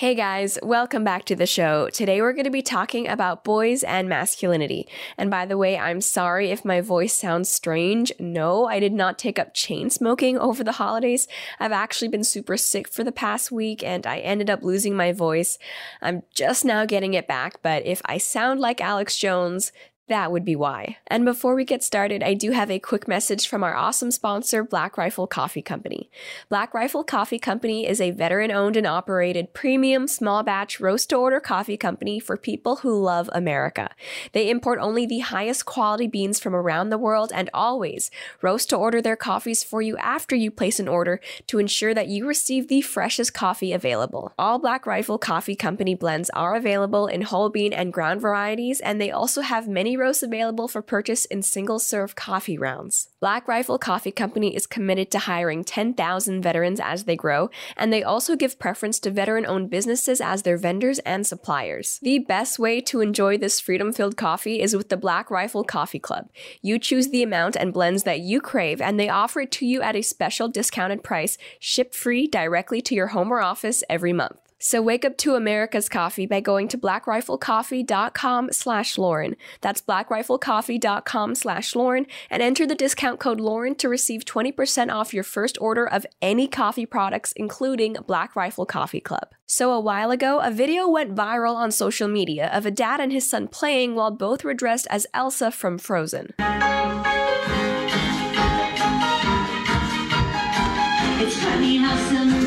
Hey guys, welcome back to the show. Today we're going to be talking about boys and masculinity. And by the way, I'm sorry if my voice sounds strange. No, I did not take up chain smoking over the holidays. I've actually been super sick for the past week and I ended up losing my voice. I'm just now getting it back, but if I sound like Alex Jones, that would be why. And before we get started, I do have a quick message from our awesome sponsor, Black Rifle Coffee Company. Black Rifle Coffee Company is a veteran owned and operated premium small batch roast to order coffee company for people who love America. They import only the highest quality beans from around the world and always roast to order their coffees for you after you place an order to ensure that you receive the freshest coffee available. All Black Rifle Coffee Company blends are available in whole bean and ground varieties, and they also have many roasts available for purchase in single serve coffee rounds. Black Rifle Coffee Company is committed to hiring 10,000 veterans as they grow, and they also give preference to veteran owned businesses as their vendors and suppliers. The best way to enjoy this freedom filled coffee is with the Black Rifle Coffee Club. You choose the amount and blends that you crave, and they offer it to you at a special discounted price, shipped free directly to your home or office every month. So wake up to America's coffee by going to blackriflecoffee.com slash Lauren. That's blackriflecoffee.com slash Lauren and enter the discount code Lauren to receive 20% off your first order of any coffee products, including Black Rifle Coffee Club. So a while ago, a video went viral on social media of a dad and his son playing while both were dressed as Elsa from Frozen. It's funny how some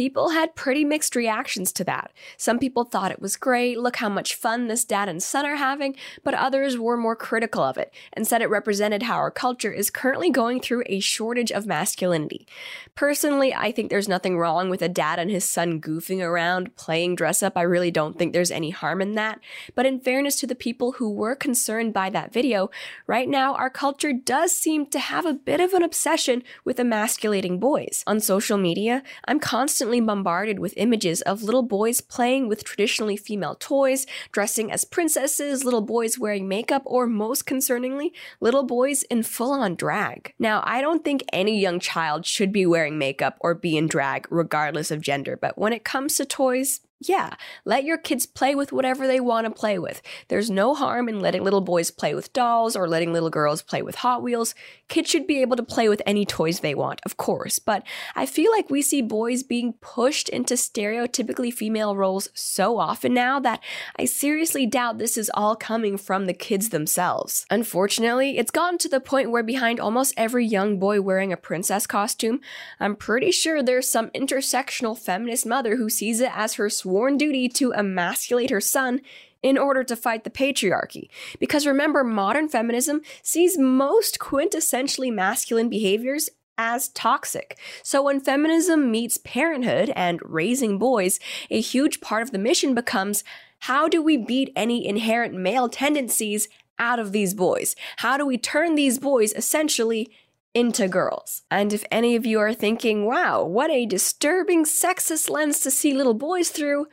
People had pretty mixed reactions to that. Some people thought it was great, look how much fun this dad and son are having, but others were more critical of it and said it represented how our culture is currently going through a shortage of masculinity. Personally, I think there's nothing wrong with a dad and his son goofing around, playing dress up. I really don't think there's any harm in that. But in fairness to the people who were concerned by that video, right now our culture does seem to have a bit of an obsession with emasculating boys. On social media, I'm constantly bombarded with images of little boys playing with traditionally female toys, dressing as princesses, little boys wearing makeup, or most concerningly, little boys in full on drag. Now, I don't think any young child should be wearing makeup or be in drag, regardless of gender, but when it comes to toys, yeah, let your kids play with whatever they want to play with. There's no harm in letting little boys play with dolls or letting little girls play with Hot Wheels. Kids should be able to play with any toys they want, of course, but I feel like we see boys being pushed into stereotypically female roles so often now that I seriously doubt this is all coming from the kids themselves. Unfortunately, it's gotten to the point where behind almost every young boy wearing a princess costume, I'm pretty sure there's some intersectional feminist mother who sees it as her sworn duty to emasculate her son in order to fight the patriarchy. Because remember, modern feminism sees most quintessentially masculine behaviors as toxic. So when feminism meets parenthood and raising boys, a huge part of the mission becomes how do we beat any inherent male tendencies out of these boys? How do we turn these boys essentially into girls. And if any of you are thinking, wow, what a disturbing sexist lens to see little boys through,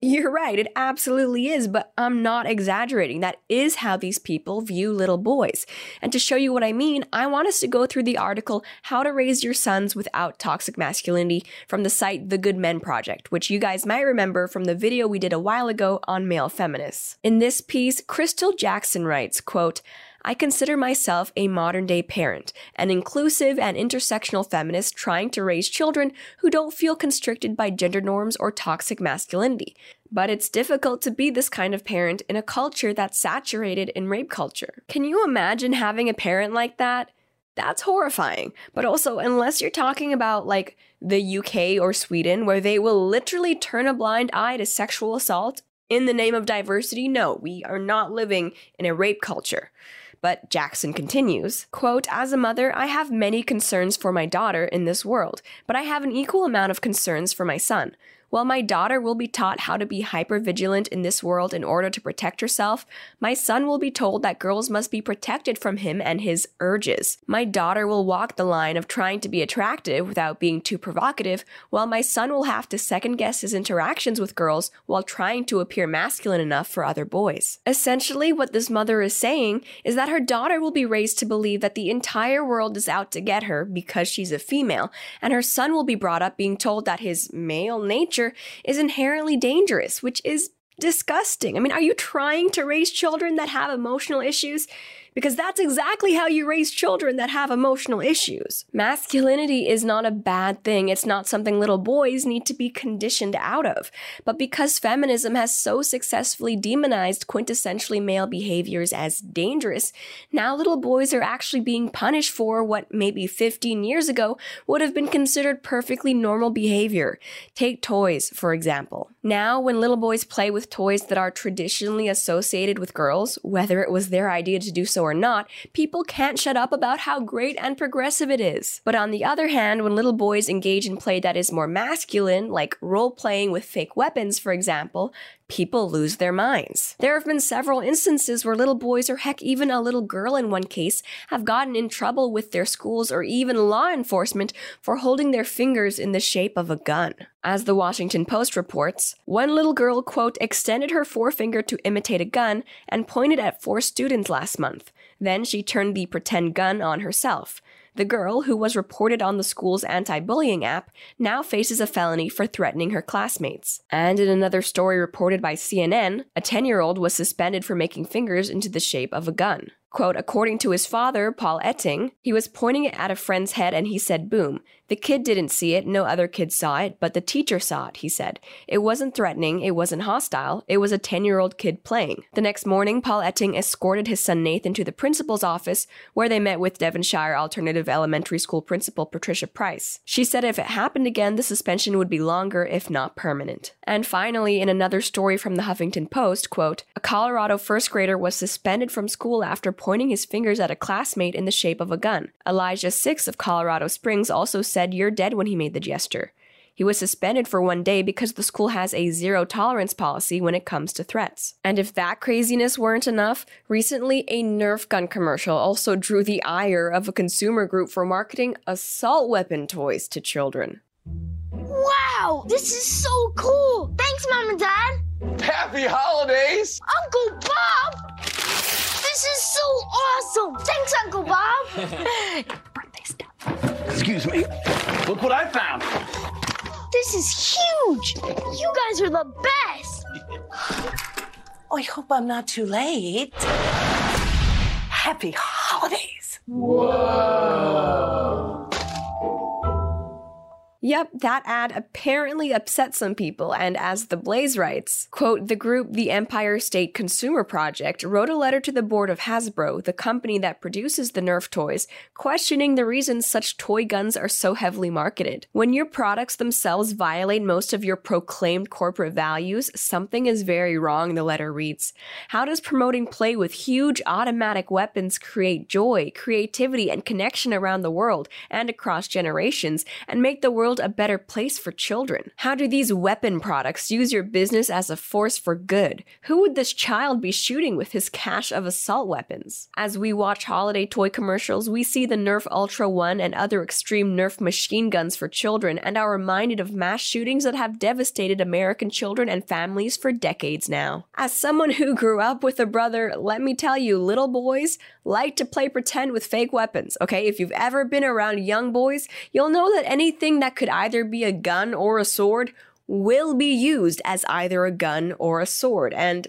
you're right, it absolutely is, but I'm not exaggerating. That is how these people view little boys. And to show you what I mean, I want us to go through the article How to Raise Your Sons Without Toxic Masculinity from the site The Good Men Project, which you guys might remember from the video we did a while ago on male feminists. In this piece, Crystal Jackson writes, quote, I consider myself a modern day parent, an inclusive and intersectional feminist trying to raise children who don't feel constricted by gender norms or toxic masculinity. But it's difficult to be this kind of parent in a culture that's saturated in rape culture. Can you imagine having a parent like that? That's horrifying. But also, unless you're talking about like the UK or Sweden, where they will literally turn a blind eye to sexual assault in the name of diversity, no, we are not living in a rape culture. But Jackson continues, quote, As a mother, I have many concerns for my daughter in this world, but I have an equal amount of concerns for my son. While my daughter will be taught how to be hypervigilant in this world in order to protect herself, my son will be told that girls must be protected from him and his urges. My daughter will walk the line of trying to be attractive without being too provocative, while my son will have to second guess his interactions with girls while trying to appear masculine enough for other boys. Essentially, what this mother is saying is that her daughter will be raised to believe that the entire world is out to get her because she's a female, and her son will be brought up being told that his male nature is inherently dangerous, which is disgusting. I mean, are you trying to raise children that have emotional issues? Because that's exactly how you raise children that have emotional issues. Masculinity is not a bad thing. It's not something little boys need to be conditioned out of. But because feminism has so successfully demonized quintessentially male behaviors as dangerous, now little boys are actually being punished for what maybe 15 years ago would have been considered perfectly normal behavior. Take toys, for example. Now, when little boys play with toys that are traditionally associated with girls, whether it was their idea to do so or not, people can't shut up about how great and progressive it is. But on the other hand, when little boys engage in play that is more masculine, like role playing with fake weapons, for example, people lose their minds. There have been several instances where little boys, or heck, even a little girl in one case, have gotten in trouble with their schools or even law enforcement for holding their fingers in the shape of a gun. As the Washington Post reports, one little girl, quote, extended her forefinger to imitate a gun and pointed at four students last month. Then she turned the pretend gun on herself. The girl, who was reported on the school's anti bullying app, now faces a felony for threatening her classmates. And in another story reported by CNN, a 10 year old was suspended for making fingers into the shape of a gun. Quote, according to his father, Paul Entingh, he was pointing it at a friend's head and he said boom. The kid didn't see it, no other kid saw it, but the teacher saw it, he said. It wasn't threatening, it wasn't hostile, it was a 10 year old kid playing. The next morning, Paul Entingh escorted his son Nathan to the principal's office, where they met with Devonshire Alternative Elementary School principal Patricia Price. She said if it happened again, the suspension would be longer, if not permanent. And finally, in another story from the Huffington Post, quote, a Colorado first grader was suspended from school after pointing his fingers at a classmate in the shape of a gun. Elijah Six of Colorado Springs also said you're dead when he made the gesture. He was suspended for one day because the school has a zero tolerance policy when it comes to threats. And if that craziness weren't enough, recently a Nerf gun commercial also drew the ire of a consumer group for marketing assault weapon toys to children. Wow, this is so cool! Thanks, Mom and Dad! Happy holidays! Uncle Bob! This is so awesome! Thanks, Uncle Bob! Birthday stuff. Excuse me. Look what I found. This is huge! You guys are the best! I hope I'm not too late. Happy holidays. Yep, that ad apparently upset some people, and as The Blaze writes, quote, the group The Empire State Consumer Project wrote a letter to the board of Hasbro, the company that produces the Nerf toys, questioning the reasons such toy guns are so heavily marketed. When your products themselves violate most of your proclaimed corporate values, something is very wrong, the letter reads. How does promoting play with huge automatic weapons create joy, creativity, and connection around the world and across generations, and make the world a better place for children? How do these weapon products use your business as a force for good? Who would this child be shooting with his cache of assault weapons? As we watch holiday toy commercials, we see the Nerf Ultra 1 and other extreme Nerf machine guns for children and are reminded of mass shootings that have devastated American children and families for decades now. As someone who grew up with a brother, let me tell you, little boys like to play pretend with fake weapons, okay? If you've ever been around young boys, you'll know that anything that could either be a gun or a sword will be used as either a gun or a sword. And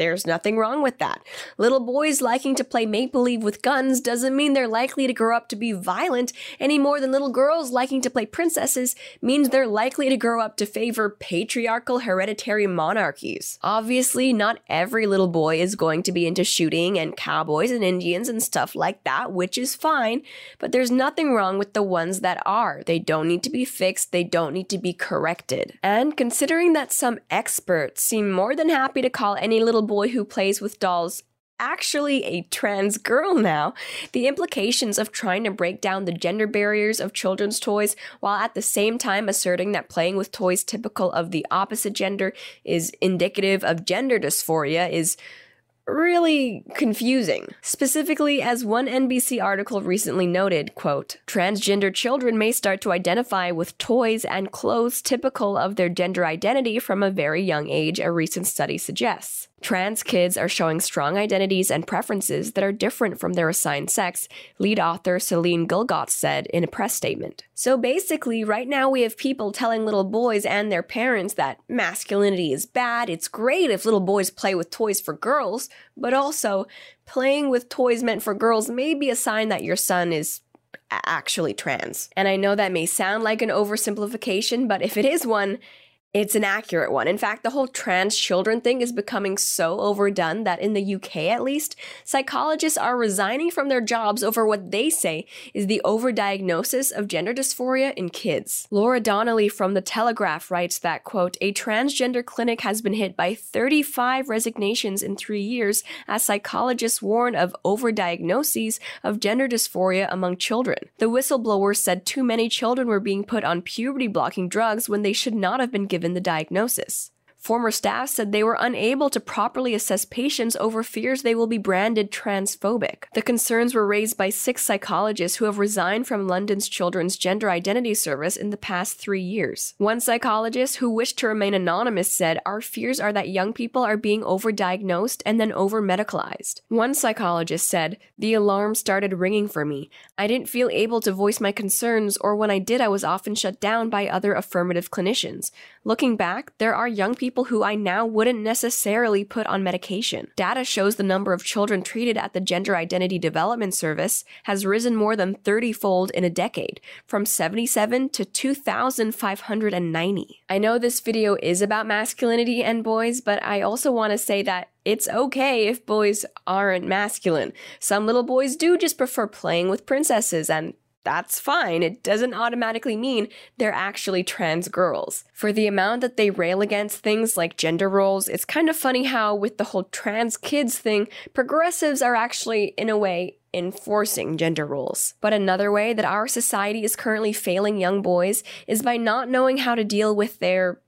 there's nothing wrong with that. Little boys liking to play make believe with guns doesn't mean they're likely to grow up to be violent any more than little girls liking to play princesses means they're likely to grow up to favor patriarchal hereditary monarchies. Obviously, not every little boy is going to be into shooting and cowboys and Indians and stuff like that, which is fine, but there's nothing wrong with the ones that are. They don't need to be fixed, they don't need to be corrected. And considering that some experts seem more than happy to call any little boy who plays with dolls actually a trans girl now, the implications of trying to break down the gender barriers of children's toys while at the same time asserting that playing with toys typical of the opposite gender is indicative of gender dysphoria is really confusing. Specifically, as one NBC article recently noted, quote, transgender children may start to identify with toys and clothes typical of their gender identity from a very young age, a recent study suggests. Trans kids are showing strong identities and preferences that are different from their assigned sex, lead author Celine Gilgot said in a press statement. So basically, right now we have people telling little boys and their parents that masculinity is bad, it's great if little boys play with toys for girls, but also playing with toys meant for girls may be a sign that your son is actually trans. And I know that may sound like an oversimplification, but if it is one, it's an accurate one. In fact, the whole trans children thing is becoming so overdone that in the UK at least, psychologists are resigning from their jobs over what they say is the overdiagnosis of gender dysphoria in kids. Laura Donnelly from The Telegraph writes that, quote, a transgender clinic has been hit by 35 resignations in three years as psychologists warn of overdiagnoses of gender dysphoria among children. The whistleblower said too many children were being put on puberty blocking drugs when they should not have been given given the diagnosis. Former staff said they were unable to properly assess patients over fears they will be branded transphobic. The concerns were raised by six psychologists who have resigned from London's Children's Gender Identity Service in the past three years. One psychologist who wished to remain anonymous said, Our fears are that young people are being overdiagnosed and then over medicalized. One psychologist said, The alarm started ringing for me. I didn't feel able to voice my concerns, or when I did, I was often shut down by other affirmative clinicians. Looking back, there are young people who I now wouldn't necessarily put on medication. Data shows the number of children treated at the Gender Identity Development Service has risen more than 30 fold in a decade, from 77 to 2,590. I know this video is about masculinity and boys, but I also want to say that it's okay if boys aren't masculine. Some little boys do just prefer playing with princesses, and that's fine. It doesn't automatically mean they're actually trans girls. For the amount that they rail against things like gender roles, it's kind of funny how, with the whole trans kids thing, progressives are actually, in a way, enforcing gender roles. But another way that our society is currently failing young boys is by not knowing how to deal with their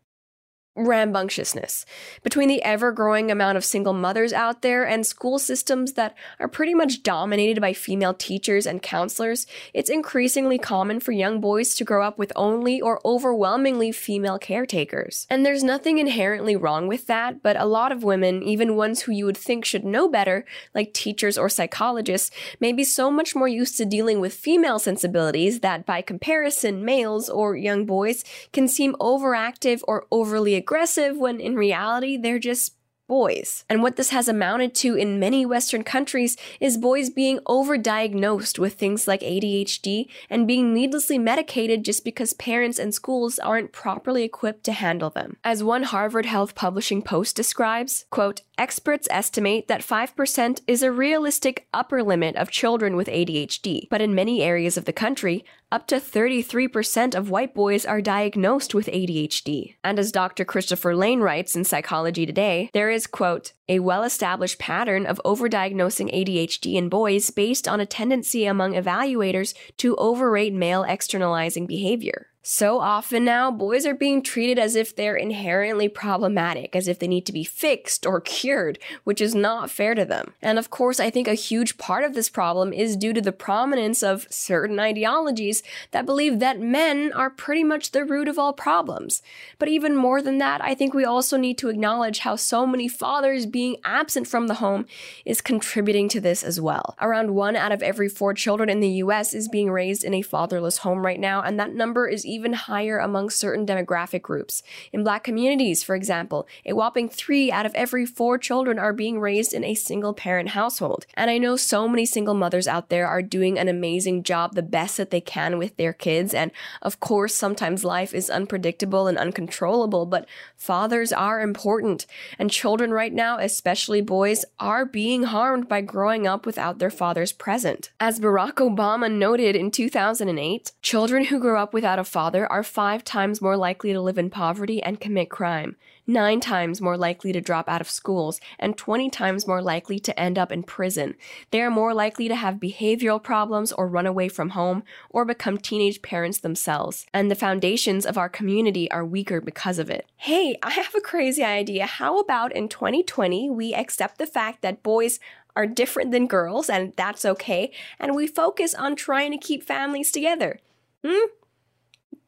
rambunctiousness. Between the ever growing amount of single mothers out there and school systems that are pretty much dominated by female teachers and counselors it's increasingly common for young boys to grow up with only or overwhelmingly female caretakers. And there's nothing inherently wrong with that but a lot of women even ones who you would think should know better like teachers or psychologists may be so much more used to dealing with female sensibilities that by comparison males or young boys can seem overactive or overly aggressive when in reality they're just boys. And what this has amounted to in many Western countries is boys being overdiagnosed with things like ADHD and being needlessly medicated just because parents and schools aren't properly equipped to handle them. As one Harvard Health Publishing post describes, quote, experts estimate that 5% is a realistic upper limit of children with ADHD, but in many areas of the country, up to 33% of white boys are diagnosed with ADHD. And as Dr. Christopher Lane writes in Psychology Today, there is, quote, a well established pattern of overdiagnosing ADHD in boys based on a tendency among evaluators to overrate male externalizing behavior. So often now, boys are being treated as if they're inherently problematic, as if they need to be fixed or cured, which is not fair to them. And of course, I think a huge part of this problem is due to the prominence of certain ideologies that believe that men are pretty much the root of all problems. But even more than that, I think we also need to acknowledge how so many fathers being absent from the home is contributing to this as well. Around one out of every four children in the US is being raised in a fatherless home right now, and that number is even higher among certain demographic groups. In black communities, for example, a whopping three out of every four children are being raised in a single parent household. And I know so many single mothers out there are doing an amazing job, the best that they can with their kids. And of course, sometimes life is unpredictable and uncontrollable, but fathers are important. And children right now, especially boys, are being harmed by growing up without their father's present. As Barack Obama noted in 2008, children who grow up without a father father are five times more likely to live in poverty and commit crime, nine times more likely to drop out of schools, and 20 times more likely to end up in prison. They are more likely to have behavioral problems or run away from home or become teenage parents themselves. And the foundations of our community are weaker because of it. Hey, I have a crazy idea. How about in 2020 we accept the fact that boys are different than girls and that's okay, and we focus on trying to keep families together? Hmm?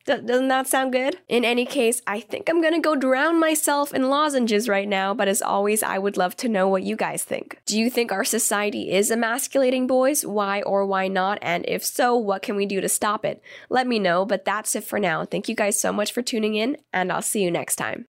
Doesn't that sound good? In any case, I think I'm gonna go drown myself in lozenges right now, but as always, I would love to know what you guys think. Do you think our society is emasculating boys? Why or why not? And if so, what can we do to stop it? Let me know, but that's it for now. Thank you guys so much for tuning in, and I'll see you next time.